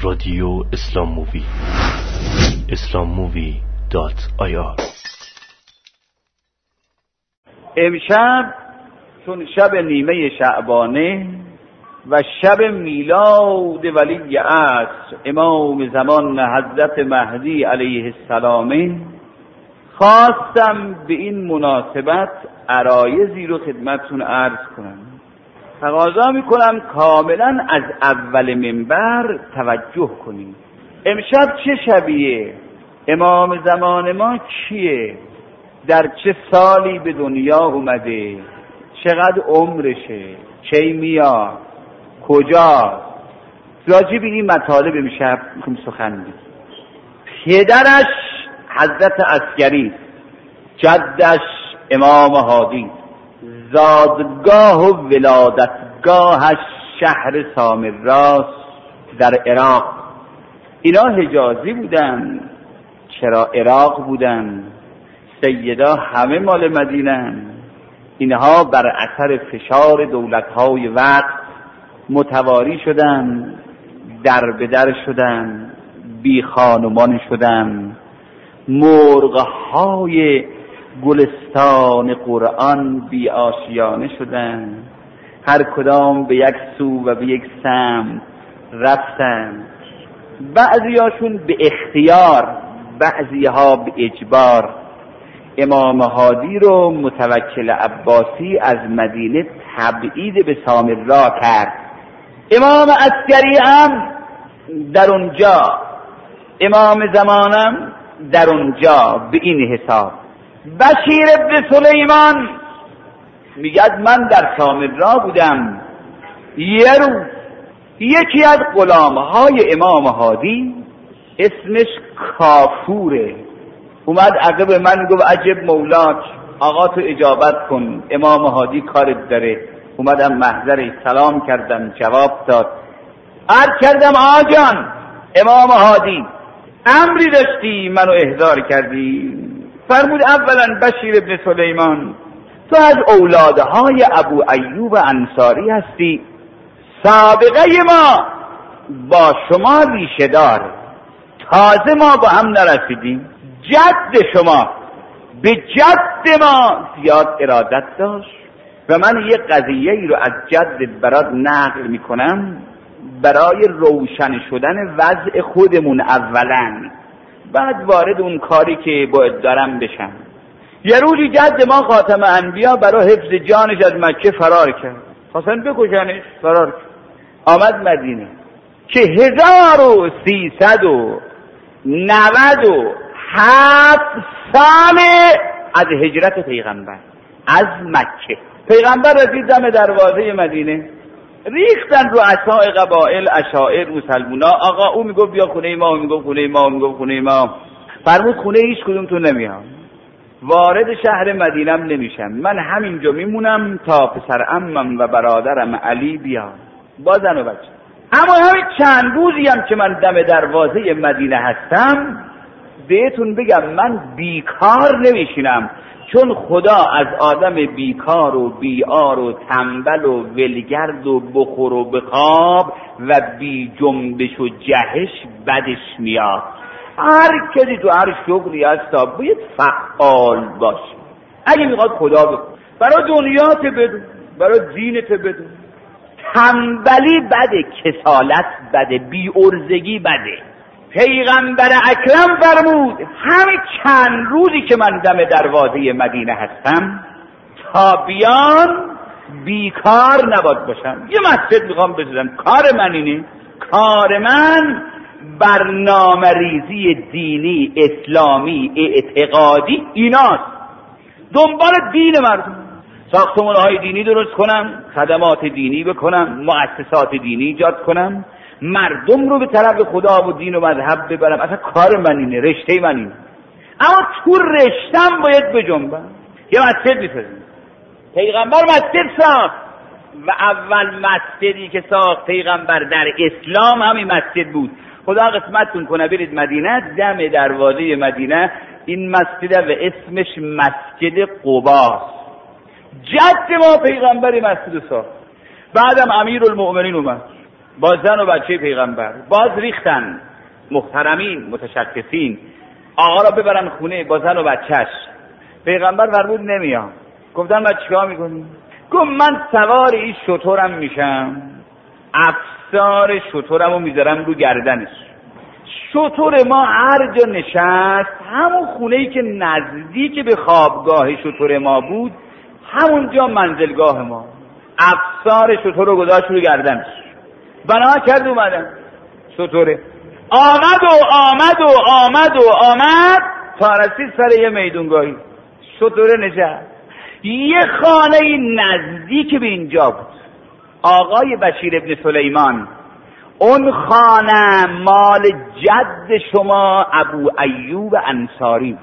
رادیو اسلام مووی. اسلام مووی dot i r. امشب چون شب نیمه شعبانه و شب میلاد ولی عصر امام زمان حضرت مهدی علیه السلام خواستم به این مناسبت عرایضی رو خدمتتون عرض کنم. تقاضا می‌کنم کاملا از اول منبر توجه کنیم امشب چه شبیه؟ امام زمان ما کیه در چه سالی به دنیا اومده؟ چقدر عمرشه؟ کی میاد؟ کجا؟ راجع به این مطالب امشب کم سخن پدرش حضرت عسکری جدش امام هادی زادگاه و ولادتگاهش شهر سامراس در عراق. اینا حجازی بودن. چرا عراق بودن؟ سیدا همه مال مدینن اینها بر اثر فشار دولتهای وقت متواری شدن در به در شدن بی خانمان شدن. مرغهای گلستان قرآن بی آشیانه شدن. هر کدام به یک سو و به یک سم رفتن. بعضیاشون به اختیار بعضیها به اجبار. امام هادی رو متوکل عباسی از مدینه تبعید به سامرا کرد. امام عسکری هم در اونجا. امام زمانم در اونجا به این حساب. بشیر ابن سلیمان. میگد من در سامرا بودم. یه روز یکی از غلامهای امام هادی اسمش کافوره. اومد عقب من گفت عجب مولاک آقا تو اجابت کن امام هادی کارت داره. اومدم محضر سلام کردم جواب داد. عرض کردم آجان امام هادی امری داشتی منو احضار کردی. فرمود اولا بشیر ابن سلیمان. تو از اولادهای ابو ایوب انصاری هستی. سابقه ما با شما ریشه داره تازه ما با هم نرسیدیم. جد شما. به جد ما زیاد ارادت داشت. و من یه قضیه ای رو از جدت برات نقل می‌کنم. برای روشن شدن وضع خودمون اولا. بعد وارد اون کاری که باید دارم بشم. یه روزی جد ما خاتم انبیا برای حفظ جانش از مکه فرار کرد. خواستن بکشنش فرار کرد. آمد مدینه. که هزار و سیصد و نود و هفت سال از هجرت پیغمبر از مکه. پیغمبر رسید دم دروازه مدینه. ریختن رو اصای قبائل اشاعر مسلمونا. آقا او می‌گفت بیا خونه ما می‌گفت خونه ما می‌گفت خونه ما فرمود خونه هیچ کدوم تو نمیام وارد شهر مدینم نمیشم من همینجا میمونم تا پسر امم و برادرم علی بیان. با زن و بچه. اما همین چند روزی هم که من دم دروازه مدینه هستم بهتون بگم من بیکار نمیشینم. چون خدا از آدم بیکار و بیار و تنبل و ولگرد و بخور و بخواب و بی جنبش و جهش بدش میاد. هر کسی تو هر شغلی هستا باید فعال باش اگه می‌خواد خدا بکن برای دنیات بدون برای دینت بدون. تنبلی بده کسالت بده بی ارزگی بده. پیغمبر اکرم فرمود همه چند روزی که من دم دروازه مدینه هستم تا بیان بیکار نباد باشم. یه مسجد می‌خوام بسازم کار من اینه کار من برنامه ریزی دینی اسلامی اعتقادی ایناست. دنبال دین مردم ساختمان های دینی درست کنم خدمات دینی بکنم مؤسسات دینی ایجاد کنم. مردم رو به طرف خدا و دین و مذهب ببرم. اصلا کار من اینه رشته من اینه. اما تو رشتم باید بجنبم. یه مسجد می‌سازیم. پیغمبر مسجد ساخت. و اول مسجدی که ساخت پیغمبر در اسلام همین مسجد بود. خدا قسمتتون کنه برید مدینه دم دروازه مدینه. این مسجد و اسمش مسجد قباست جد ما پیغمبری مسجد ساخت. بعدم امیر المؤمنین اومد. با زن و بچه پیغمبر. باز ریختن. محترمین متشکفین. آقا را ببرن خونه با زن و بچهش. پیغمبر فرمود نمیام. گفتن من چیکار می‌کنی؟ گفت من سوار این شطورم میشم. افسار شطورم رو می‌ذارم رو گردنش. شطور ما هر جا نشست همون خونه ای که نزدیک به خوابگاه شطور ما بود همونجا منزلگاه ما. افسار شطور رو گذاشت رو گردنش. بنا کرد اومدن شطوره آمد و آمد و آمد و آمد. تا رسید سر یه میدونگاهی. شطوره نشست یه خانه نزدیک به اینجا بود. آقای بشیر ابن سلیمان اون خانه مال جد شما ابو ایوب انصاری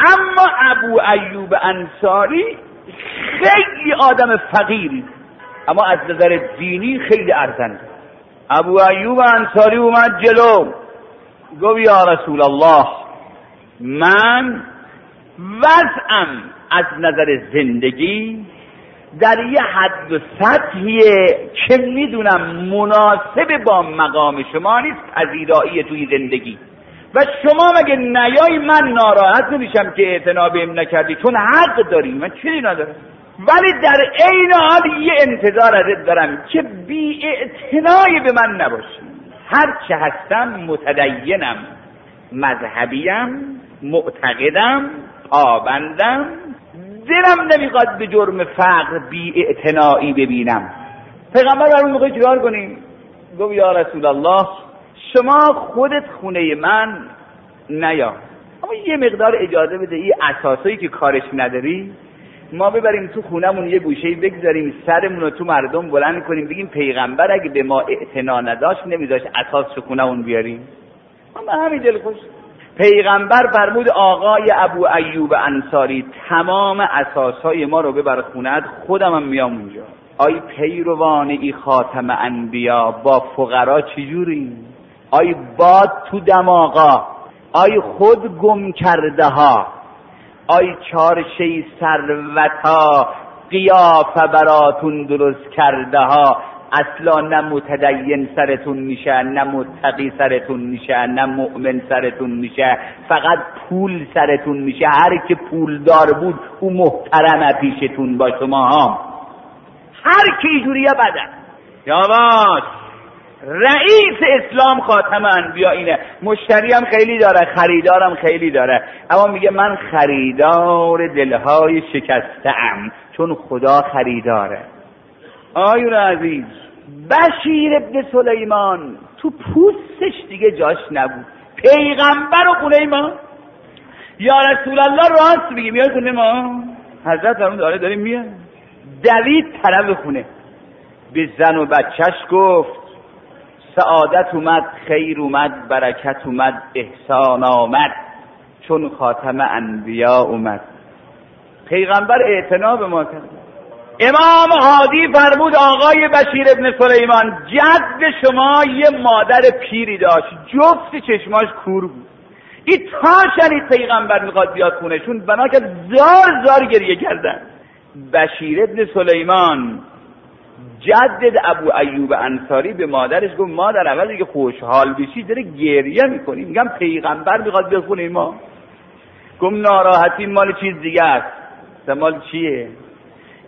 اما ابو ایوب انصاری خیلی آدم فقیری. اما از نظر دینی خیلی ارزنده. ابو ایوب انصاری اومد جلو. گفت یا رسول الله من وضعم از نظر زندگی در یه حد و سطحیه که می‌دونم مناسب با مقام شما نیست پذیرایی توی زندگی. و شما مگه نیای من ناراحت نمیشم که اعتنا بهم نکردی؟ چون حق داری. من چیزی ندارم. ولی در عین حال یه انتظار ازت دارم که بی به من نباشی. هر چه هستم متدینم مذهبیم معتقدم پابندم. دلم نمی‌خواد به جرم فقر بی ببینم. پیغمبر بر اون موقع چیکار کنیم گفت یا رسول الله شما خودت خونه من نیا. اما یه مقدار اجازه بده این اساسایی که کارش نداری ما ببریم تو خونمون یه گوشه بگذاریم سرمون رو تو مردم بلند کنیم بگیم پیغمبر اگه به ما اعتنا نداشت نمیذاشت اساس رو خونمون بیاریم؟ ما همین دل خوش. پیغمبر فرمود آقای ابو ایوب انصاری تمام اثاث‌های ما رو ببر خونه‌ت خودم هم میام اونجا. آی پیروان ای خاتم انبیا با فقرا چجوری آی باد تو دماغا آی خود گم کرده ها آی چارشی ثروتا قیافه براتون درست کرده ها اصلا نه متدین سرتون میشه نه متقی سرتون میشه نه مؤمن سرتون میشه. فقط پول سرتون میشه. هر که پولدار بود او محترمه پیشتون با شما. ها هر کی جوریه بدن. یواش رئیس اسلام خاتم انبیا اینه. مشتری هم خیلی داره خریدارم خیلی داره. اما میگه من خریدار دلهای شکسته ام چون خدا خریداره. آیون عزیز بشیر ابن سلیمان تو پوستش دیگه جاش نبود. پیغمبر و خونه ما یا رسول الله راست بگی میاد خونه ما؟ حضرت فرمون داره داریم میاد دوید طرف خونه. به زن و بچهش گفت سعادت اومد خیر اومد برکت اومد احسان آمد چون خاتم انبیا اومد. پیغمبر اعتنا به ما کرد. امام هادی فرمود آقای بشیر ابن سلیمان جد شما یه مادر پیری داشت جفت چشماش کور بود. این تا شنید پیغمبر می‌خواد بیاد خونشون بنا که زار زار گریه کردن. بشیر ابن سلیمان جدد ابو ایوب انصاری به مادرش گفت مادر اول که خوشحال بشی داره گریه می‌کنی. میگم پیغمبر می‌خواد بیاد خونه ما. گفت ناراحتی مال چیز دیگه است. مال چیه؟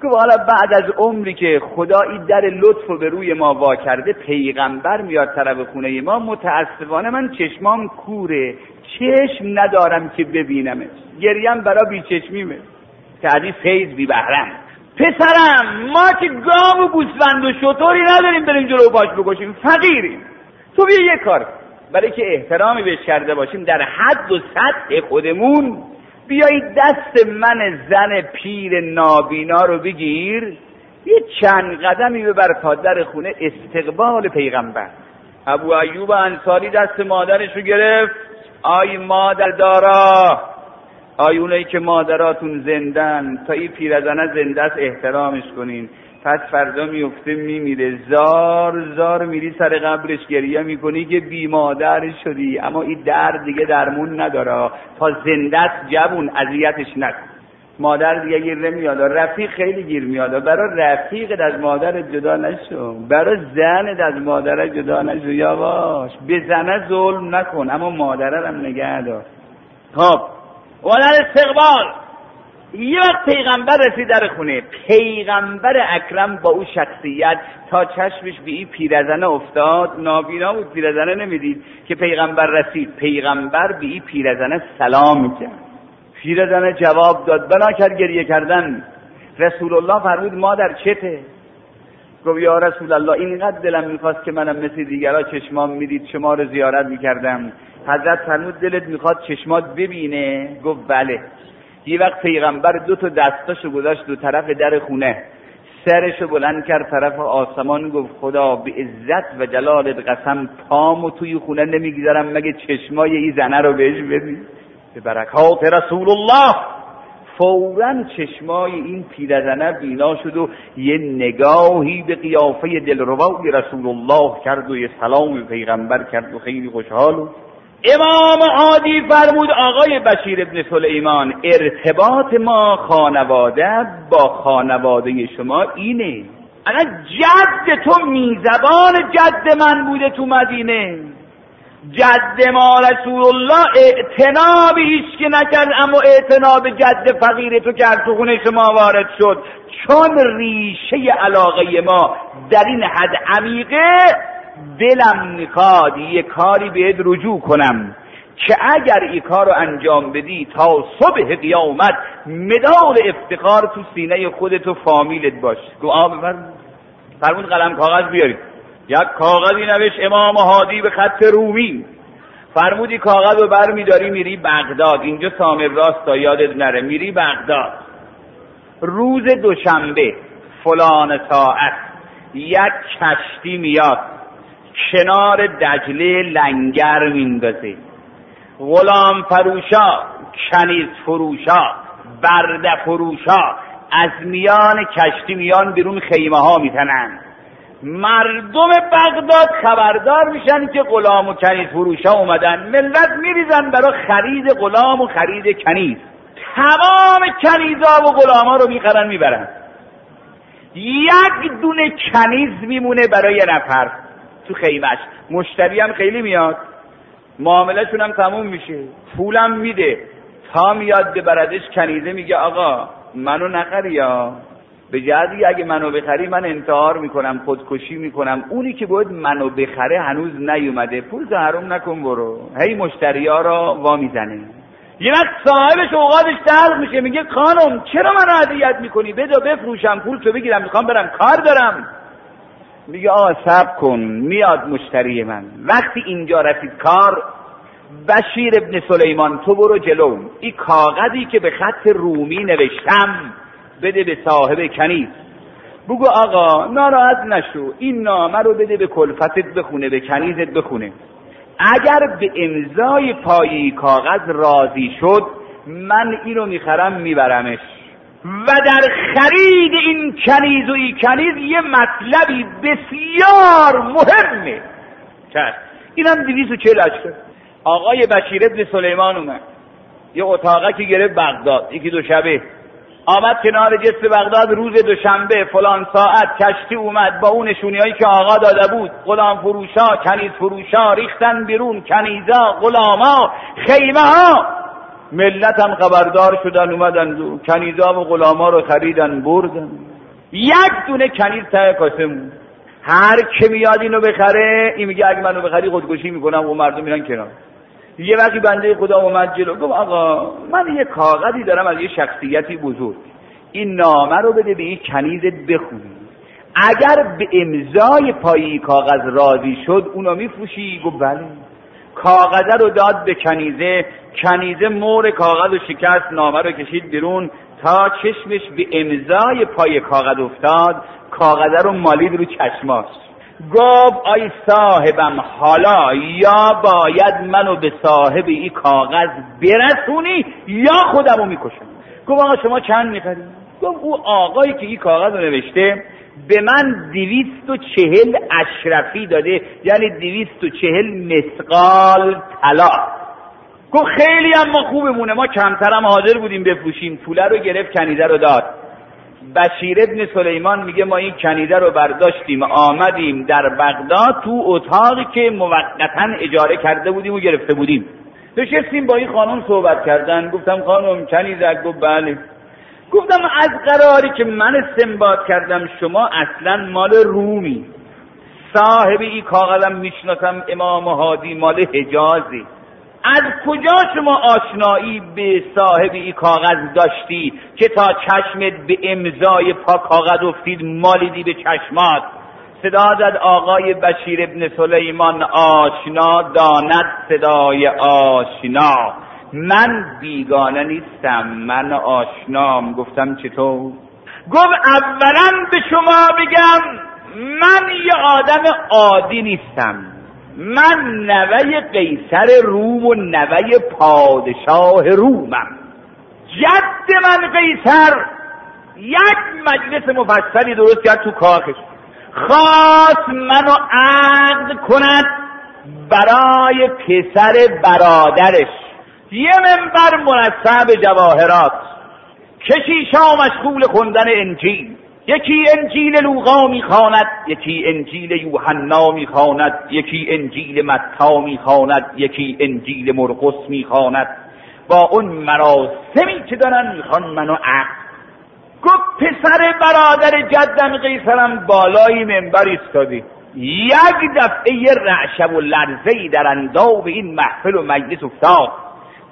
گفت حالا بعد از عمری که خدا این در لطف رو به روی ما وا کرده پیغمبر میاد طرف خونه ما. متاسفانه من چشمام کوره. چشم ندارم که ببینمش. گریم برا بیچشمیمه. که از فیض بی بهرم پسرم ما که گام و گوسفند و شطوری نداریم بریم جلو باش بکشیم فقیریم. تو بیا یه کار برای که احترامی بهش کرده باشیم در حد و سطح خودمون بیایید دست من زن پیر نابینا رو بگیر یه چند قدمی ببر تا در خونه استقبال پیغمبر. ابو ایوب انصاری دست مادرش رو گرفت. آی مادر دارا آی اونایی که مادراتون زندن تا این پیرزنه زنده است احترامش کنین. پس فردا میفته میمیره. زار زار میری سر قبرش گریه می‌کنی که بی مادر شدی. اما این درد دیگه درمون نداره. تا زندت جبون اذیتش نکن. مادر دیگه گیر نمیاد. رفیق خیلی گیر میاد. برای رفیقت از مادر جدا نشو. برای زنت از مادر جدا نشو. یا باش به زنه ظلم نکن. اما مادره هم نگه دار. خب. در استقبال. یه پیغمبر رسید در خونه. پیغمبر اکرم با او شخصیت. تا چشمش به این پیرزنه افتاد. نابینا بود پیرزنه نمی‌دید که پیغمبر رسید. پیغمبر به این پیرزنه سلام می‌کرد. پیرزنه جواب داد بنا کرد گریه کردن. رسول الله فرمود ما در چته؟ گفت یا رسول الله اینقدر دلم می‌خواست که منم مثل دیگرها چشمام می‌دید. شما رو زیارت می‌کردم. حضرت فرمود دلت می‌خواد چشمات ببینه؟ گفت بله. یه وقت پیغمبر دو تا دستاشو گذاشت دو طرف در خونه. سرشو بلند کرد طرف آسمان گفت خدا به عزت و جلالت قسم پامو توی خونه نمی‌گذارم مگه چشمای این زنه رو بهش ببین به برکات رسول الله! فورا چشمای این پیرزنه بینا شد و یه نگاهی به قیافه دلربای رسول الله کرد و یه سلام پیغمبر کرد و خیلی خوشحال و امام عادی فرمود آقای بشیر ابن سلیمان ارتباط ما خانواده با خانواده شما اینه. اگر جد تو میزبان جد من بوده تو مدینه. جد ما رسول الله اعتناب هیچ که نکرد اما اعتناب جد فقیر تو کرد تو خونه شما وارد شد. چون ریشه علاقه ما در این حد عمیقه دلم می‌خواد یه کاری بهت رجوع کنم که اگر این کار رو انجام بدی تا صبح قیامت مدال افتخار تو سینه خودت و فامیلت باش. گو آب فرمود قلم کاغذ بیارید. یک کاغذی نوشت امام هادی به خط رومی. فرمودی کاغذ رو بر میداری میری بغداد. اینجا سامر راست تا یادت نره. میری بغداد. روز دوشنبه فلان ساعت یک کشتی میاد. کنار دجله لنگر میندازه. غلام فروشا کنیز فروشا برده فروشا از میان کشتی میان بیرون خیمه ها میتنن. مردم بغداد خبردار میشن که غلام و کنیز فروشا اومدن. ملت میریزن برای خرید غلام و خرید کنیز. تمام کنیزا و غلاما رو می‌خرن می‌برن. یک دونه کنیز میمونه برای نفر. تو خیمش. مشتری هم خیلی میاد. معاملهشون هم تموم میشه. پولم میده. تا میاد ببردش کنیزه میگه آقا منو نخری یا؟ به جهتی اگه منو بخری من انتحار می‌کنم خودکشی می‌کنم. اونی که باید منو بخره هنوز نیومده. پول حروم نکن برو. هی مشتری ها را وا می‌زنه. یه وقت صاحبش اوقاتش تلق میشه. میگه خانم چرا منو اذیت می‌کنی؟ بدا بفروشم. پول تو بگیرم. می‌خوام برم. کار دارم. میگه آقا سب کن میاد مشتری من. وقتی اینجا رسید کار بشیر ابن سلیمان تو برو جلو. این کاغذی که به خط رومی نوشتم بده به صاحب کنیز. بگو آقا ناراحت نشو. این نامه رو بده به کلفتت بخونه به کنیزت بخونه. اگر به امضای پایی کاغذ راضی شد من اینو می‌خرم میبرمش. و در خرید این کنیز و این کنیز یه مطلبی بسیار مهمه. کرد اینم دویست و چهل آقای بشیر ابن سلیمان اومد. یه اتاقه که گرفت بغداد یکی دو شبه. آمد کنار جسر بغداد روز دوشنبه فلان ساعت کشتی اومد با اون نشونی هایی که آقا داده بود. غلام فروشا کنیز فروشا ریختن بیرون کنیزا غلاما خیمه ها ملت هم خبردار شدن اومدن کنیزا و غلاما رو خریدن بردن. یک دونه کنیز ته کاسه هر که میاد اینو بخره این میگه اگه منو بخری خودکشی می‌کنم و مردم میرن کنار. یه وقتی بنده خدا اومد جلو گفت آقا من یه کاغذی دارم از یه شخصیتی بزرگ. این نامه رو بده به این کنیزت بخونی. اگر به امضای پایی کاغذ راضی شد اونو میفروشی گفت بله. کاغذه رو داد به کنیزه. کنیزه مور کاغذ و شکست نامه رو کشید بیرون. تا چشمش به امضای پای کاغذ افتاد. کاغذه رو مالید رو چشماش گفت آی صاحبم حالا یا باید منو به صاحب این کاغذ برسونی یا خودمو می‌کشم؟ گفت آقا شما چند می‌خرید گفت او آقایی که این کاغذ رو نوشته به من دویست و چهل اشرفی داده یعنی دویست و چهل مسقال طلا. گفت خیلی هم ما خوبمونه ما کمتر هم حاضر بودیم بفروشیم. پوله رو گرفت کنیده رو داد. بشیر ابن سلیمان میگه ما این کنیده رو برداشتیم آمدیم در بغداد تو اتاقی که موقتا اجاره کرده بودیم و گرفته بودیم. نشستیم با این خانم صحبت کردن. گفتم خانم کنیده گفت بله. گفتم از قراری که من استنباط کردم شما اصلا مال رومی. صاحب این کاغذم می‌شناسم امام هادی مال حجازی. از کجا شما آشنایی به صاحب این کاغذ داشتی که تا چشمت به امضای پا کاغذ افتید مالیدی به چشمات؟ صدا زد آقای بشیر ابن سلیمان آشنا داند صدای آشنا. من بیگانه نیستم من آشنام گفتم چطور؟ گفت اولا به شما بگم من یه آدم عادی نیستم. من نوه قیصر روم و نوه پادشاه رومم. جد من قیصر یک مجلس مفصلی درست کرد تو کاخش. خواست منو عقد کند برای پسر برادرش. یه منبر منصب جواهرات. کشیشا مشغول خوندن انجیل. یکی انجیل لوقا می‌خواند یکی انجیل یوحنا می‌خواند یکی انجیل متا می‌خواند یکی انجیل مرقس می‌خواند. با اون مراسمی که دارن می‌خوان منو عقد گفت پسر برادر جدم قیصرم بالای منبر ایستادی. یک دفعه رعشب و لرزه ای در انداو به این محفل و مجلس افتاد.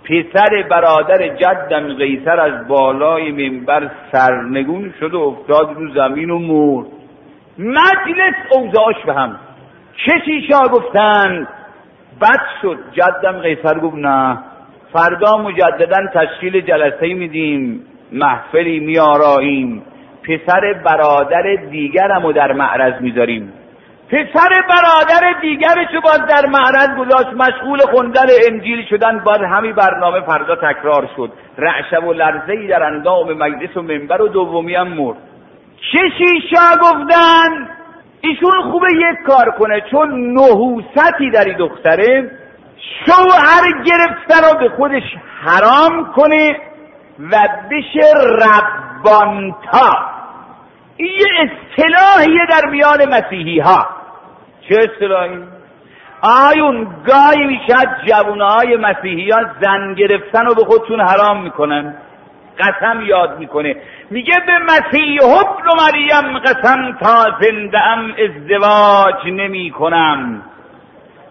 پسر برادر جدم قیصر از بالای منبر سرنگون شد و افتاد رو زمین و مرد. مجلس اوضاعش به هم. کشیشا گفتن؟ بد شد. جدم قیصر گفت نه. فردا مجددا تشکیل جلسه میدیم. محفلی میاراییم پسر برادر دیگرم رو در معرض می‌ذاریم. پسر برادر دیگرشو باز در معرض گذاشت مشغول خوندن انجیل شدن باز همین برنامه فردا تکرار شد. رعشه و لرزه ای در اندام مجلس و منبر و دومی هم مرد. چه شیشا گفتن؟ ایشون خوبه یک کار کنه چون نحوستی در این دختره شوهر گرفتن رو به خودش حرام کنه و بشه ربانتا. یه اصطلاحیه در میان مسیحی ها چه اصطلاحی؟ آیون گاهی می‌شد جوانهای مسیحی ها زن گرفتن رو به خودتون حرام می‌کنن. قسم یاد می‌کنه. میگه به مسیح حبن و مریم قسم تا زنده ام ازدواج نمی کنم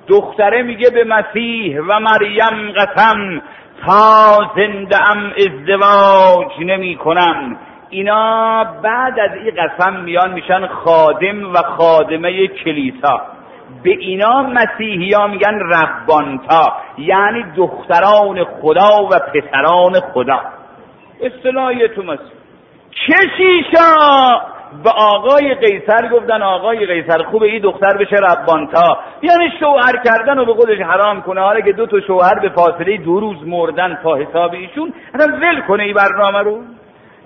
دختره میگه به مسیح و مریم قسم تا زنده ام ازدواج نمی کنم اینا بعد از این قسم میان میشن خادم و خادمه کلیسا. به اینا مسیحی ها میگن ربانتا یعنی دختران خدا و پسران خدا. اصطلاحی تو مسیح کشیشا به آقای قیصر گفتن آقای قیصر خوبه این دختر بشه ربانتا. یعنی شوهر کردن رو به خودش حرام کنه. حالا که دو تا شوهر به فاصله دو روز مردن تا حساب ایشون اصلا ول کنه این برنامه رو.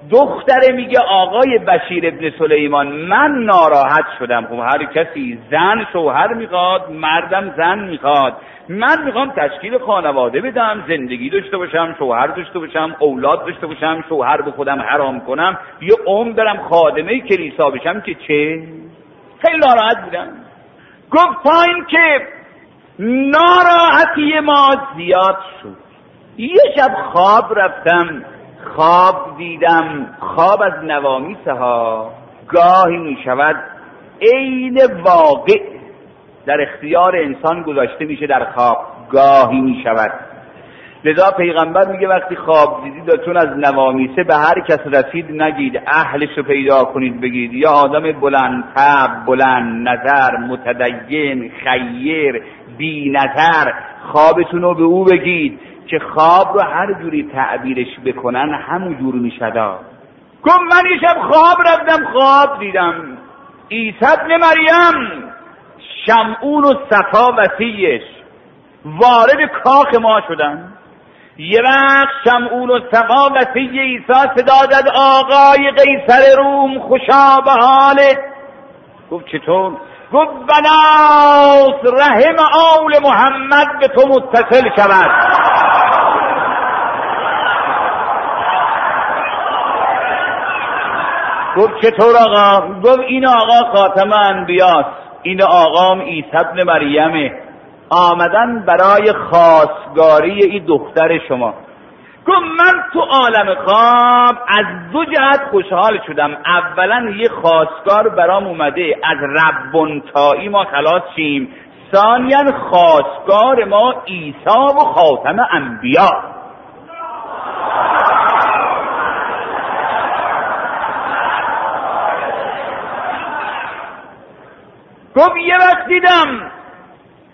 دختره میگه آقای بشیر ابن سلیمان من ناراحت شدم. خب هر کسی زن شوهر می‌خواد مردم زن می‌خواد. من می‌خوام تشکیل خانواده بدم زندگی داشته باشم شوهر داشته باشم اولاد داشته باشم شوهر به خودم حرام کنم. یه عمر برم خادمه کلیسا بشم که چه؟ خیلی ناراحت بودم. گفت تا این که ناراحتی ما زیاد شد. یه شب خواب رفتم. خواب دیدم خواب از نوامیسه ها گاهی می شود عین واقع. در اختیار انسان گذاشته میشه در خواب. گاهی می شود لذا پیغمبر میگه وقتی خواب دیدید چون از نوامیسه به هر کس رسید نگید اهلش رو پیدا کنید بگید. یا آدم بلند تب بلند نظر متدین خیر بی نظر خوابتون رو به او بگید. که خواب رو هر جوری تعبیرش بکنن همون جور میشدا گفت من یه شب خواب رفتم خواب دیدم. عیسی مریم شمعون و صفا وسیعش وارد کاخ ما شدن. یه وقت شمعون و صفا وسیع عیسی صدا زد آقای قیصر روم خوشا به حالت گفت چطور؟ گفت بلاس رحم آول محمد به تو متصل شود. گفت چطور آقا؟ گفت این آقا خاتم انبیاس این آقام عیسی ابن مریمه. آمدن برای خاصگاری این دختر شما. گفت من تو عالم خواب از دو جهت خوشحال شدم. اولا یه خواستگار برام اومده از ربونتایی ما خلاص شیم. ثانیا خواستگار ما عیسی و خاتم انبیا. گفت یه وقت دیدم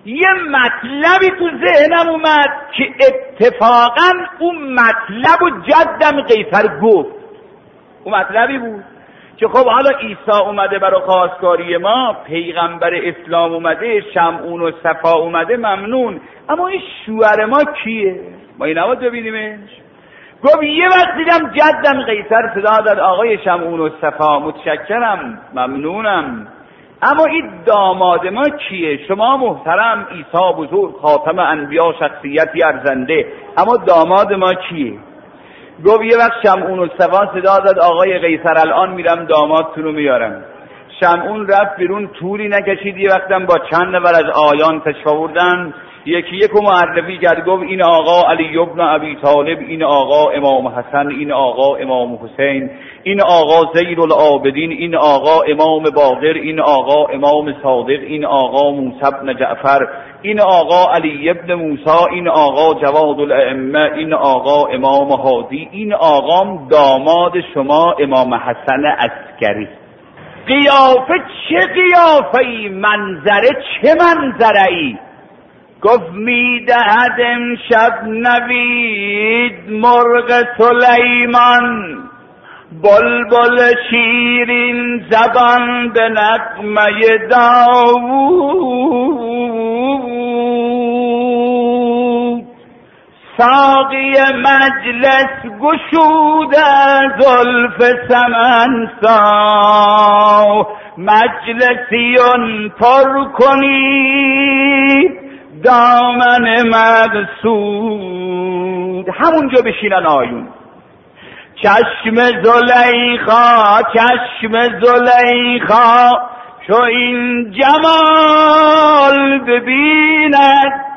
یه مطلبی تو ذهنم اومد که اتفاقا اون مطلب و جدم قیصر گفت. اون مطلبی بود که خب حالا عیسی اومده برای خواستگاری ما پیغمبر اسلام اومده شمعون و صفا اومده ممنون. اما این شوهر ما کیه؟ ما این نباید ببینیمش. گفت یه وقت دیدم جدم قیصر صدا داد آقای شمعون و صفا متشکرم ممنونم. اما این داماد ما کیه شما محترم عیسی بزرگ خاتم انبیا شخصیتی ارزنده. اما داماد ما کیه گفت یه وقت شمعون و صدا داد آقای قیصر الان میرم دامادتون رو میارم. شمعون رفت بیرون طولی نکشید. یه وقتم با چند نفر از آیان تشفا یکی یک معرفی کرد گفت این آقا علی ابن ابی طالب این آقا امام حسن این آقا امام حسین. این آقا زیر العابدین این آقا امام باقر این آقا امام صادق این آقا موسی بن جعفر این آقا علی ابن موسی این آقا جواد الائمه این آقا امام هادی این آقا داماد شما امام حسن عسکری. قیافه چه قیافه ای منظره چه منظره ای گفت می‌دهد امشب نوید مرغ سلیمان. بلبل شیرین زبان به نقمه داوود. ساقی مجلس گشوده زلف سمنسا. مجلسیون پر کنید دامن مقصود همونجا بشینن آیون. چشم زلیخا چشم زلیخا چو این جمال ببیند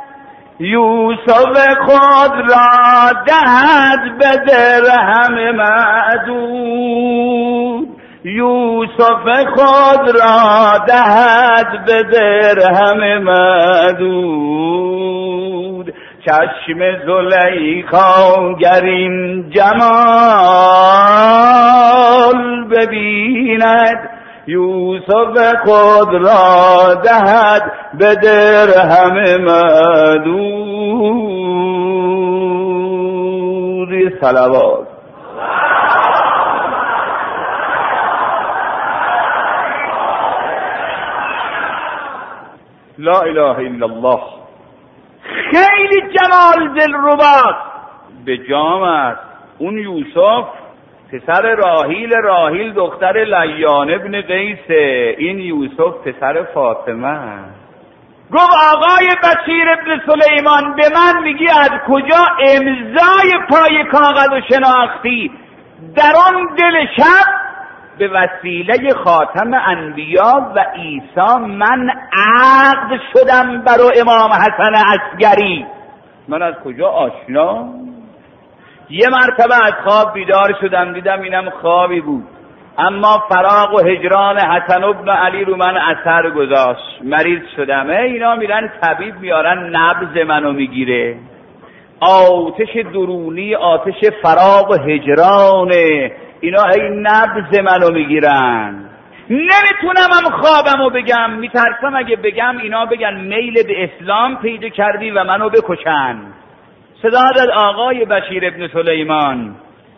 یوسف خود را دهد به درهم معدود. یوسف خود را دهد به درهم مدود چشم زلیخا گر این جمال ببیند یوسف خود را دهد به درهم مدود سلوات لا اله الا الله. خیلی جمال دل رباست به جام است. اون یوسف پسر راهیل راهیل دختر لیان ابن قیسه این یوسف پسر فاطمه گفت آقای بشیر ابن سلیمان به من میگی از کجا امضای پای کاغذ و شناختی؟ در آن دل شب به وسیله خاتم انبیا و عیسی من عقد شدم برای امام حسن عسگری من از کجا آشنا؟ یه مرتبه از خواب بیدار شدم دیدم اینم خوابی بود. اما فراغ و هجران حسن ابن علی رو من اثر گذاشت. مریض شدم. اینا میرن طبیب میارن نبز منو می‌گیره. آتش درونی آتش فراغ و هجرانه اینا ای نبز منو می‌گیرن. نمی‌تونم هم خوابمو بگم. میترسم اگه بگم اینا بگن میل به اسلام پیدا کردی و منو بکشن. صدا داد آقای بشیر ابن سلیمان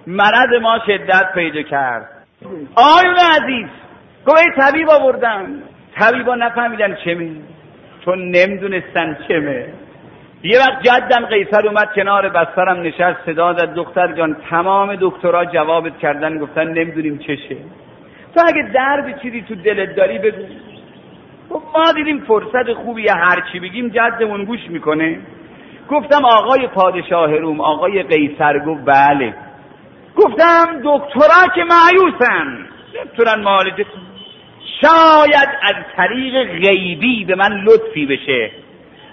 مرض ما شدت پیدا کرد. آیون عزیز گوه طبیب آوردن. طبیبا نفهمیدن چمه چون نمی‌دونستن چمه یه وقت جدم قیصر اومد کنار بسترم نشست صدا زد دختر جان تمام دکترها جوابت کردن گفتن نمی‌دونیم چشه تو اگه درد چیزی تو دلت داری بگو. ما دیدیم فرصت خوبی هر چی بگیم جدمون گوش می‌کنه. گفتم آقای پادشاه روم آقای قیصر گفت بله. گفتم دکترها که معیوسن نمی‌تونن معالجه شاید از طریق غیبی به من لطفی بشه.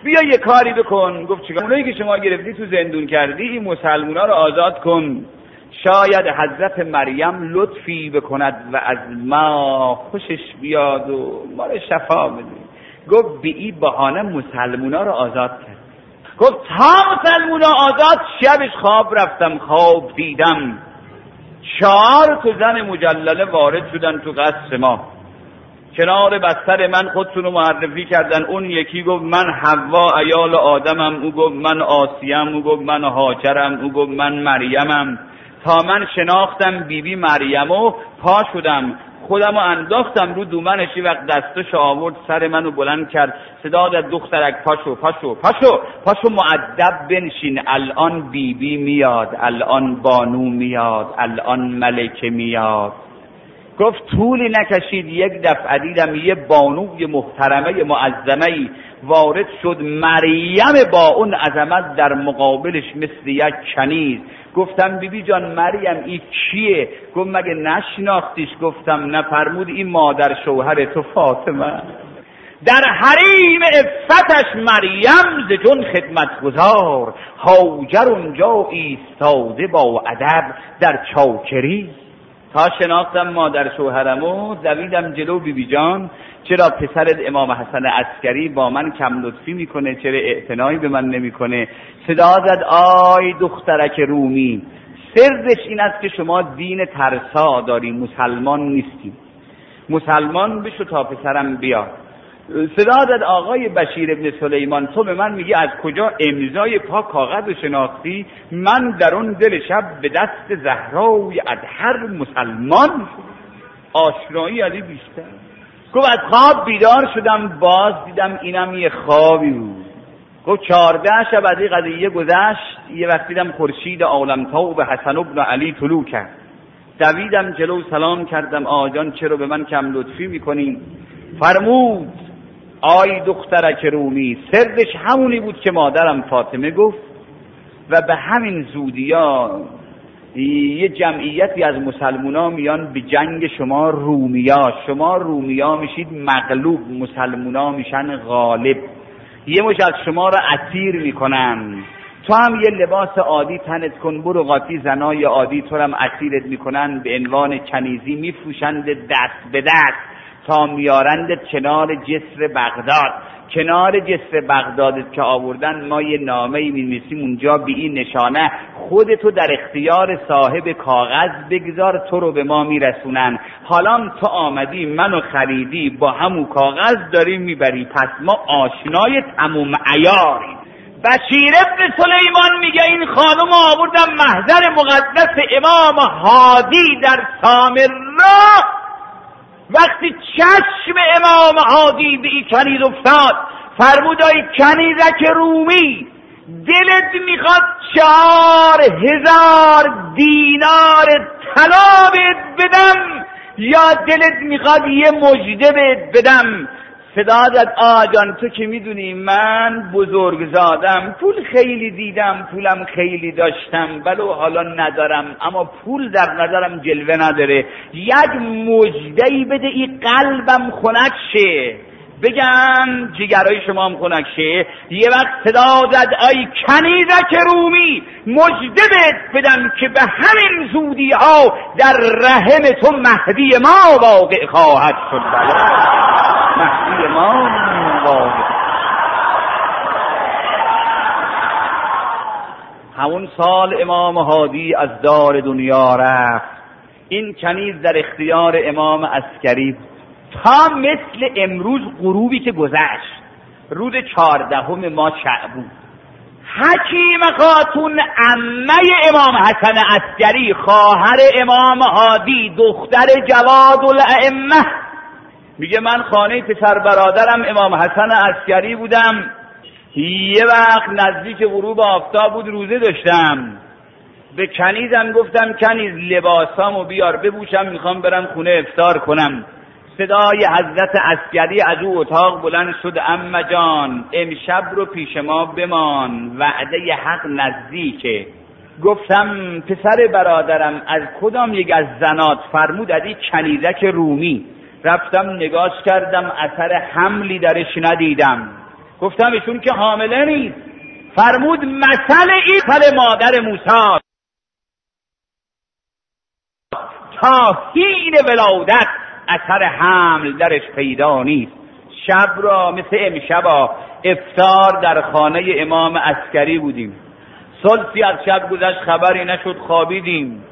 بیا یه کاری بکن. گفت چیکار؟ اونایی که شما گرفتی تو زندون کردی این مسلمونا رو آزاد کن. شاید حضرت مریم لطفی بکند و از ما خوشش بیاد و ما رو شفا بده. گفت به این بهانه مسلمونا رو آزاد کرد. گفت تا مسلمونا آزاد شبش خواب رفتم خواب دیدم. چهار تو زن مجلله وارد شدن تو قصر ما. کنار بستر من خودتون رو معرفی کردن. اون یکی گفت من حوا ایال آدمم او گفت من آسیم او گفت من هاجرم او گفت من مریمم. تا من شناختم بیبی بی مریم و پا شدم. خودم رو انداختم رو دومنش وقت دستش آورد سر منو بلند کرد. صدا داد دخترک پاشو پاشو پاشو پاشو معدب بنشین. الان بیبی بی میاد الان بانو میاد الان ملکه میاد. گفت طولی نکشید یک دفعه دیدم یه بانوی محترمه معظمه وارد شد مریم با اون عظمت در مقابلش مثل یک کنیز. گفتم بیبی جان مریم این کیه گفت مگه نشناختیش؟ گفتم نفرمود این مادر شوهر تو فاطمه. در حریم افتش مریم ز جون خدمت گذار هاجر اونجا ایستاده با ادب در چاکری. تا شناختم مادر شوهرمو دویدم جلو بیبی جان چرا پسرت امام حسن عسکری با من کم لطفی می‌کنه چرا اعتنایی به من نمی‌کنه؟ صدا زد آی دخترک رومی سرش این است که شما دین ترسا داری مسلمان نیستی. مسلمان بشو تا پسرم بیاد. صدا داد آقای بشیر ابن سلیمان تو به من میگی از کجا امضای پا کاغذ شناختی؟ من در اون دل شب به دست زهرای هر مسلمان آشنایی علی بیشتر. گفت از خواب بیدار شدم باز دیدم اینم یه خوابی بود. گفت چهارده شب از این قضیه گذشت یه وقت دیدم خورشید عالم به حسن ابن علی طلوع کرد. دویدم جلو سلام کردم آجان چرا به من کم لطفی می‌کنی؟ فرمود آی دخترک رومی سرش همونی بود که مادرم فاطمه گفت و به همین زودیا یه جمعیتی از مسلمونا میان به جنگ شما رومیا شما رومیا میشید مغلوب مسلمونا میشن غالب. یه مش از شما را اسیر می‌کنن. تو هم یه لباس عادی تنت کن برو قاطی زنای عادی تو هم اسیرت می‌کنن به عنوان کنیزی میفروشند دست به دست. تا میارند کنار جسر بغداد. کنار جسر بغداد که آوردن ما یه نامه می اونجا به این نشانه خودتو در اختیار صاحب کاغذ بگذار تو رو به ما میرسونن. حالا تو آمدی منو خریدی با همون کاغذ داری می‌بری. پس ما آشنای تموم عیاریم بشیر ابن سلیمان میگه این خانم آوردم محضر مقدس امام هادی در سامرا وقتی چشم امام عادی به این کنیز افتاد فرمود ای کنیزک رومی دلت می‌خواد چهار هزار دینار طلا بدم یا دلت می‌خواد یه مجده بدم؟ زد آجان تو که می‌دونی من بزرگ زادم پول خیلی دیدم پولم خیلی داشتم بلو حالا ندارم. اما پول در نظرم جلوه نداره. یک مجدهی بده این قلبم خنک شه. بگم جگرهای شما هم خنک شه یه وقت صدا زد آی کنیزک رومی مجده بدم که به همین زودی ها در رحم تو مهدی ما واقع خواهد شد. بله. مهدی ما همون سال امام هادی از دار دنیا رفت. این کنیز در اختیار امام عسکری تا مثل امروز غروبی که گذشت. روز چهاردهم ما شعبون. حکیم خاتون امه امام حسن عسکری خواهر امام هادی دختر جواد الائمه. میگه من خانه پسر برادرم امام حسن عسکری بودم. یه وقت نزدیک غروب آفتاب بود روزه داشتم. به کنیزم گفتم کنیز لباسامو بیار ببوشم می‌خوام برم خونه افتار کنم. صدای حضرت عسکری از او اتاق بلند شد. اما جان امشب رو پیش ما بمان. وعده حق نزدیکه گفتم پسر برادرم از کدام یک از زنات فرمود از این رومی؟ رفتم نگاش کردم اثر حملی درش ندیدم. گفتم ایشون که حامله نیست. فرمود مثل این پل مادر موسی. تا حین ولادت. اثر حمل درش پیدا نیست. شب را مثل امشبا افتار در خانه امام عسکری بودیم. سلسی از شب گذشت خبری نشد خوابیدیم.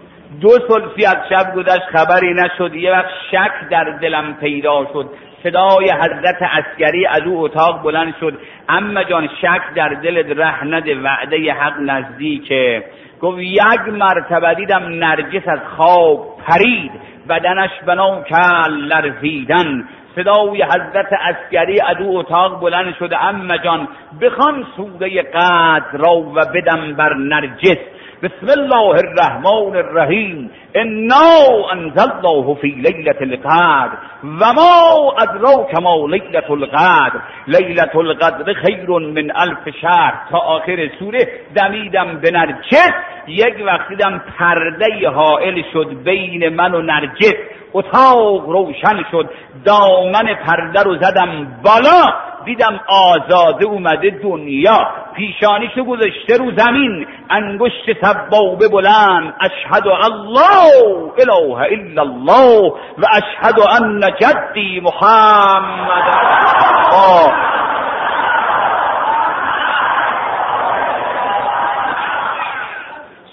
دو سلسی از شب گذشت خبری نشد. یه وقت شک در دلم پیدا شد. صدای حضرت عسکری از او اتاق بلند شد. اما جان شک در دل ره نده وعده حق نزدیکه. گفت یک مرتبه دیدم نرگس از خواب پرید. بدنش بنا کل لرزیدن. صدای حضرت عسکری از او اتاق بلند شده. اما جان بخوان سوره قدر را و بدم بر نرجس. بسم الله الرحمن الرحیم. انا انزلناه فی لیلة القدر. و ما ادراک ما لیلة القدر. لیلة القدر خیر من الف شهر. تا آخر سوره دمیدم به نرجس. یک وقتی دم پرده حائل شد بین من و نرجس. اتاق روشن شد. دامن پرده رو زدم بالا. دیدم آزاده اومده دنیا. پیشانیشو گذاشته رو زمین. انگشت سبابه بلند. اشهد الله اله الا الله. و اشهد ان جدی محمد.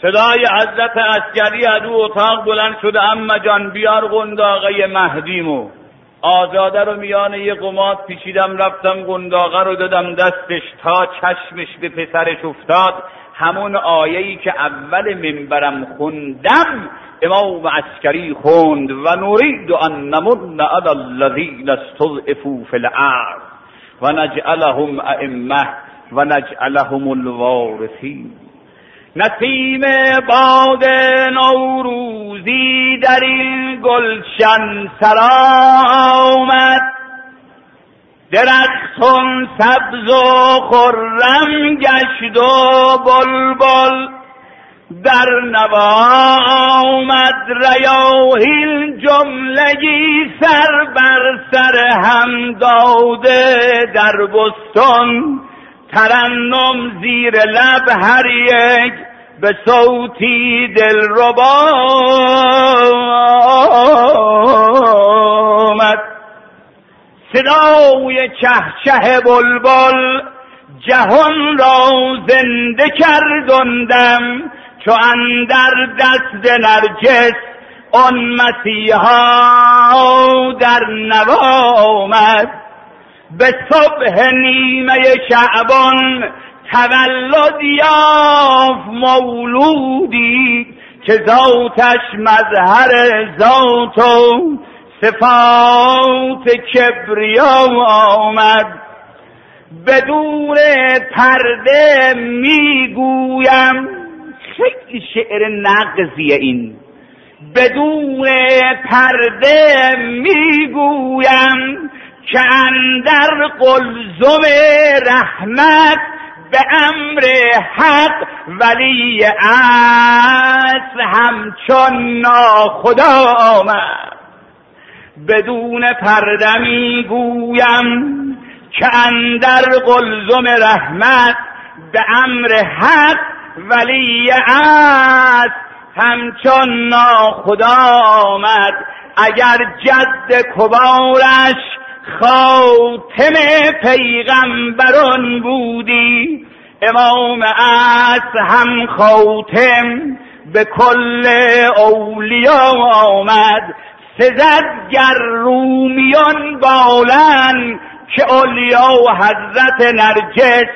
صدای حضرت عسکری از او اتاق بلند شده اما جان بیار قنداقه مهدیمو آزاده رو میان یه قمات پیچیدم رفتم قنداقه رو دادم دستش تا چشمش به پسرش افتاد. همون آیه‌ای که اول منبرم خوندم امام عسکری خوند و نرید ان نمن علی الذین استضعفوا فی و نجعلهم ائمه و نجعلهم الوارثین. نسیم باد نوروزی در این گلشن سرا آمد درختون سبز و خرم گشت و بلبل در نوا آمد. ریاهیل جملگی سر بر سر هم داده در بستان. ترنم زیر لب هر یک به صوتی دل ربا آمد. صدای چهچه بلبل جهان را زنده کردندم چو اندر دست نرجس آن مسیحا در نوا آمد. به صبح نیمه شعبان تولد یافت مولودی که ذاتش مظهر ذات و صفات کبریا آمد. بدون پرده می‌گویم خیلی شعر نقضیه این. بدون پرده می‌گویم که اندر قلزم رحمت به امر حق ولی اصل همچون ناخدا آمد. بدون پرده می‌گویم که اندر قلزم رحمت به امر حق ولی اصل همچون ناخدا آمد. اگر جد کبارش خاتم پیغمبران بودی. امام از هم خاتم. به کل اولیا آمد. سزد گر رومیان بالن. که اولیا و حضرت نرجس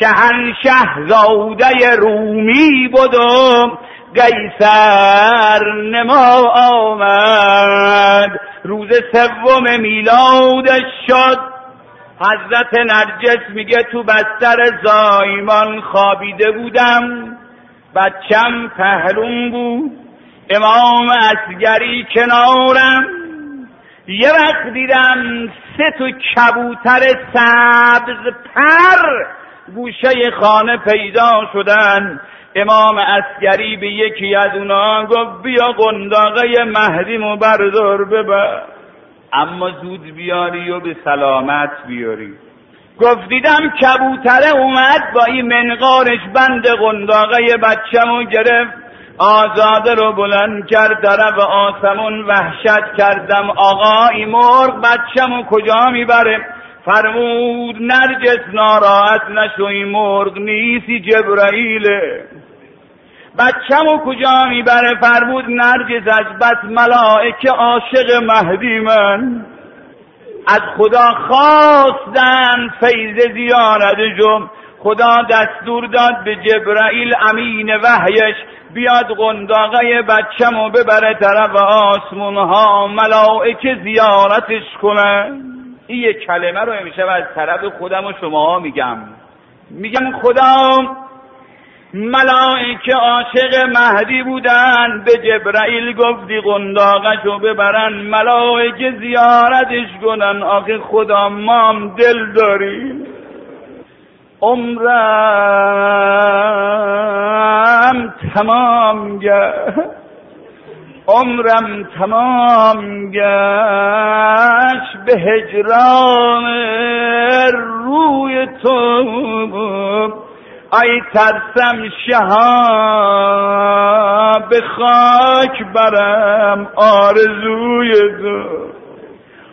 شهنشه زاده رومی بودم. قیصر نما آمد. روز سوم میلادش شد حضرت نرجس میگه تو بستر زایمان خوابیده بودم. بچم پهلون بود. امام اسگری کنارم. یه وقت دیدم سه تو کبوتر سبز پر گوشه خانه پیدا شدن. امام اسگری به یکی از اونا گفت بیا قنداقه مهدیمو بردار ببر. اما زود بیاری و به سلامت بیاری. گفت دیدم کبوتره اومد با این منقارش بند قنداقه بچه‌مو گرفت. آزاده رو بلند کرد طرف آسمون وحشت کردم. آقای مرغ بچه‌مو کجا می‌بره؟ فرمود نرجس ناراحت نشو این مرغ نیستی جبرائیله بچه‌مو کجا می‌بره؟ فرمود نرجس از بس ملائکه عاشق مهدی من. از خدا خواستن فیض زیارت جم. خدا دستور داد به جبرائیل امین وحیش بیاد قنداقه بچه‌مو ببره طرف آسمون ها ملائکه زیارتش کنن این یک کلمه رو میشه از طرف خودم و شما میگم. میگم خدا ملائکه عاشق مهدی بودن. به جبرائیل گفتی قنداقش رو ببرن. ملائکه زیارتش کنن. آخه خدا مام دل داریم عمرم تمام گشت. عمرم تمام گشت. به هجران روی تو ای ترسم شها به خاک برم آرزوی تو.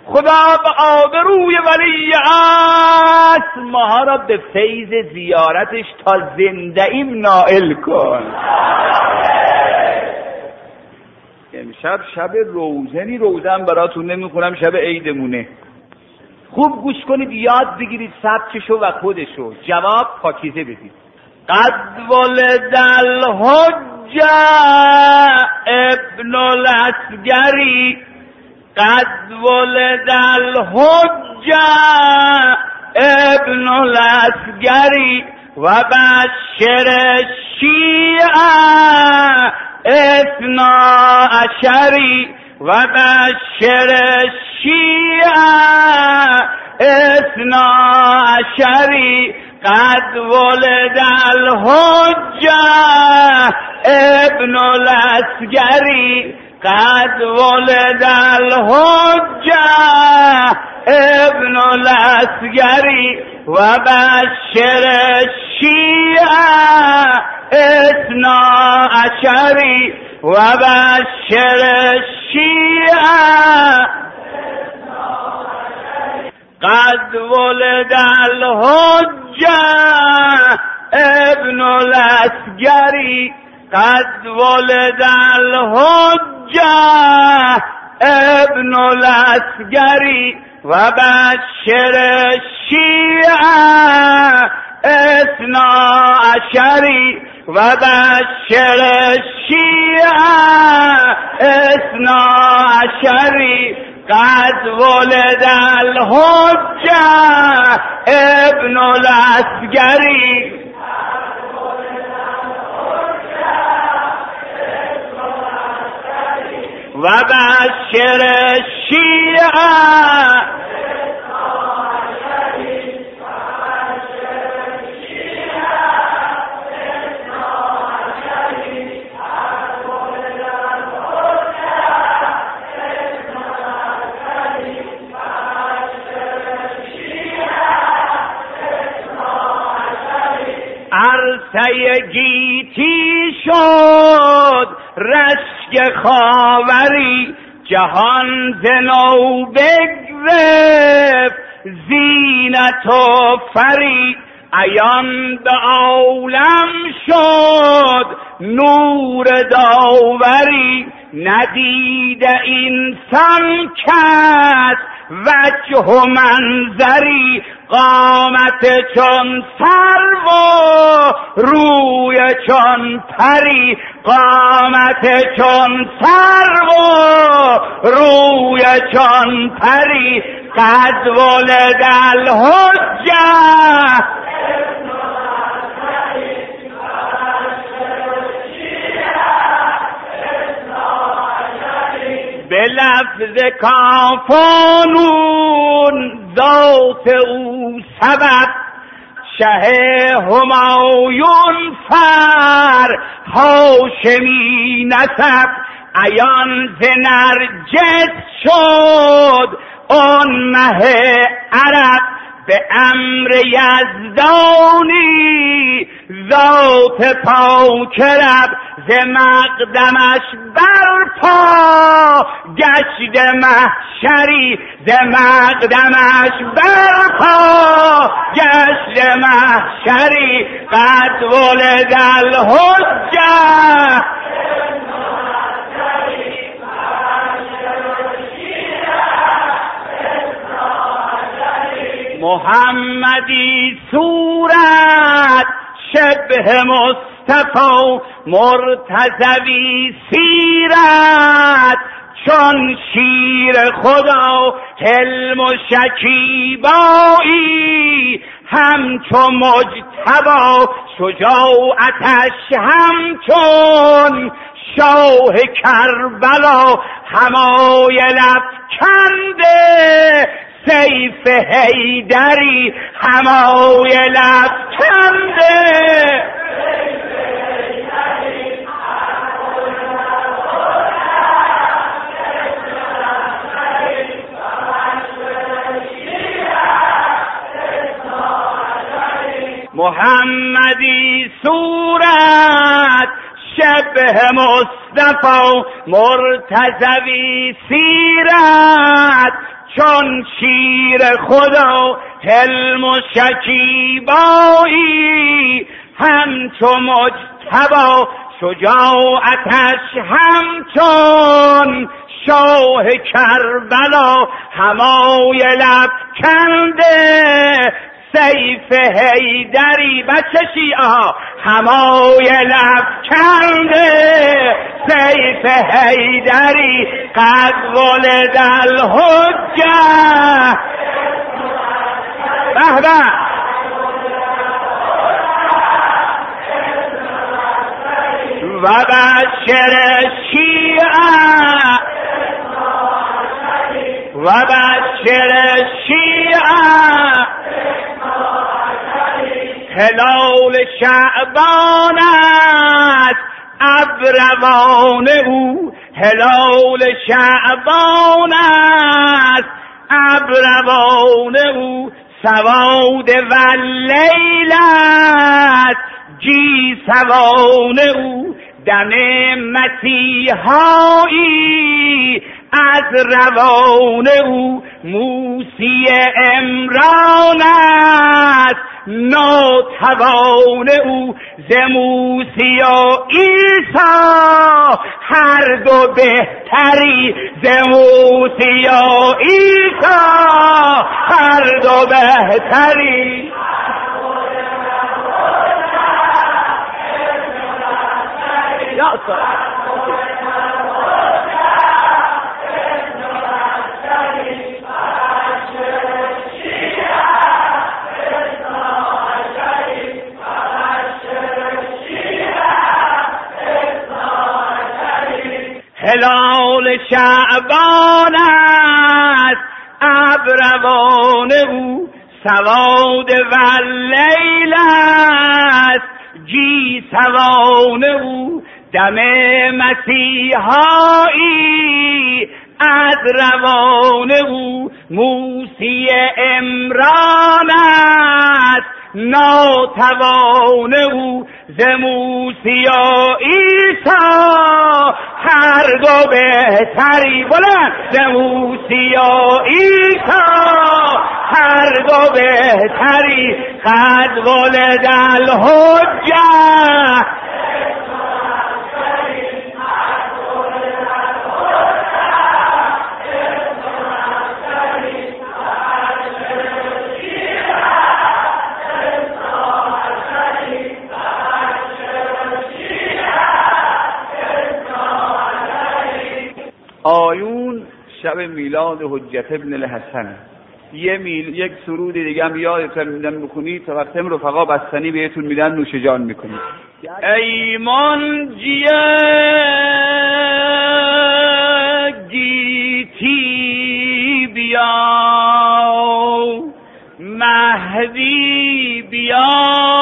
خدا به آبروی ولی است. ماها را به فیض زیارتش تا زنده ایم نائل کن. امشب شب روزنی روزن براتون نمی‌خونم شب عیدمونه. خوب گوش کنید یاد بگیرید سبکشو و خودشو. جواب پاکیزه بدید. قد ولد الحجه ابن الاسگری قد ولد الحجه ابن الاسگری و بشر شیعه اثنا عشری و بشر شیعه اثنا عشری قد ولد الحجه ابن الاسگری قد ولد الحجه ابن الاسگری و بشر شیعه اثنا عشری و بشر شیعه قد ولد الحجه ابن الاسگری قد ولد الحجه ابن الاسگری و بشر شیعه اثنا عشری و بشر شیعه اثنا عشری قد ولد الحجه ابن الاسگری و بشر شیعه عرصه گیتی شد رشک خاوری جهان زنو بگرفت زینت و فری ایان به عالم شد نور داوری. ندید انسان کس وجه و منظری قامت چون سرو و روی چون پری قامت چون سرو و روی چون پری. قد ولد الحجه به لفظ کافانون ذات او سبب شه همایون فر هاشمی نسب ایان ز شد آن مه عرب به امر یزدانی ذات پاکرب ز مقدمش برپا. گشت محشری ز مقدمش برپا. گشت محشری قد ولد الحجه محمدی صورت شبه مصطفى مرتزوی سیرت. چون شیر خدا حلم و شکیبایی همچو مجتبا شجاعتش همچون شاه کربلا همایلت کنده سیف هیدری همای کنده محمدی صورت شبه مصطفى مرتزوی سیرت. چون شیر خدا حلم و شکیبایی همچو مجتبا شجاعتش همچون شاه کربلا همای لب کنده سیف هیدری بچه شیعه همای لب کنده سیف هیدری قد ولد الحجه به به. و بشر شیعه. و بشر شیعه. هلال شعبان است ابروان او. هلال شعبان است ابروان او. سواد و لیلت جی سوان او. دم مسیحایی از روان او موسی امران است. ناتوان او ز موسی و ایسا هر دو بهتری ز موسی و ایسا هر دو بهتری. شعبان است. ابروان او سواد و لیل است. جی سوان او دم مسیحایی. از روان او موسی امران است. ناتوان او ز موسی و ایسا هر دو بهتری بلند. ز موسی و ایسا هر دو بهتری. قد ولد الحجه شب میلاد حجت ابن الحسن. یه میل... یک سرود دیگه هم یادتون میدن بکنید تا وقتی رفقا بستنی بهتون میدن نوش جان می‌کنید ایمان گیتی بیا مهدی بیا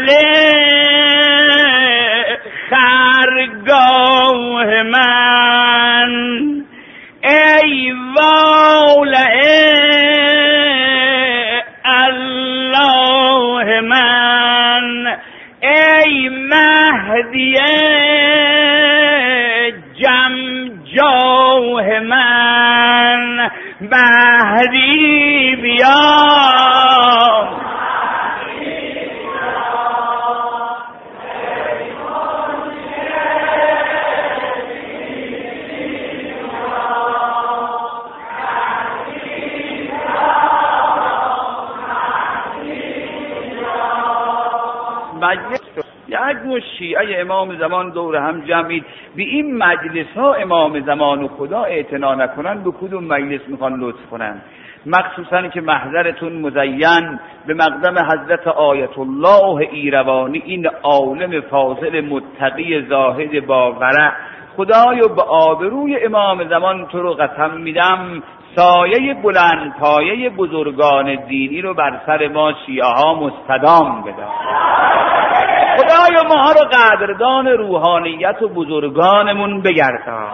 مشعله شیعه امام زمان دور هم جمعید. به این مجلس ها امام زمان و خدا اعتنا نکنن به کدوم مجلس می‌خوان لطف کنن؟ مخصوصا که محضرتون مزین به مقدم حضرت آیت الله ایروانی این عالم فاضل متقی زاهد با ورع خدایا به آبروی امام زمان تو رو قسم میدم سایه بلند پایه بزرگان دینی رو بر سر ما شیعه ها مستدام بدار. خدایا ما رو قدردان روحانیت و بزرگانمون بگردان.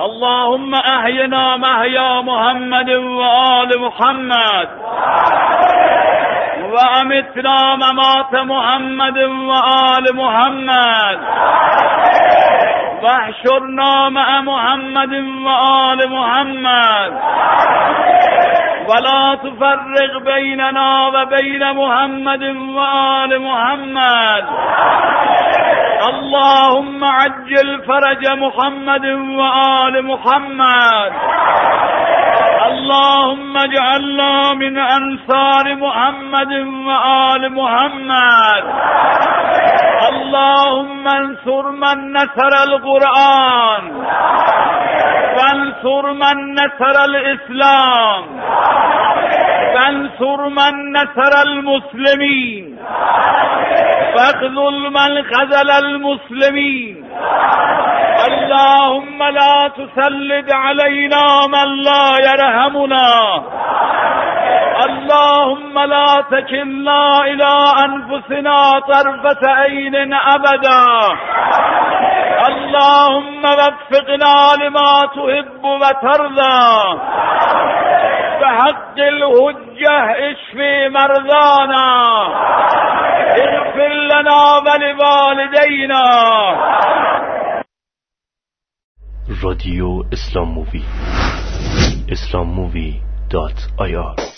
اللهم احینا محیا محمد و آل محمد. و امتنا ممات محمد و آل محمد. واحشرنا مع محمد و آل محمد. ولا تفرق بيننا وبين محمد وآل محمد. اللهم عجل فرج محمد وآل محمد. اللهم اجعلنا من أنصار محمد وآل محمد. اللهم انصر من نصر القرآن. وانصر من نصر الإسلام. وانصر من نصر المسلمين. واخذل من خذل المسلمين. اللهم لا تسلط علينا من لا يرحمنا. اللهم لا تكلنا إلى أنفسنا طرفة عين أبدا. اللهم وفقنا لما تحب وترضى. بحق الحجة اشف مرضانا. اغفر لنا ولوالدينا. رادیو اسلام مووی. اسلام مووی dot i r.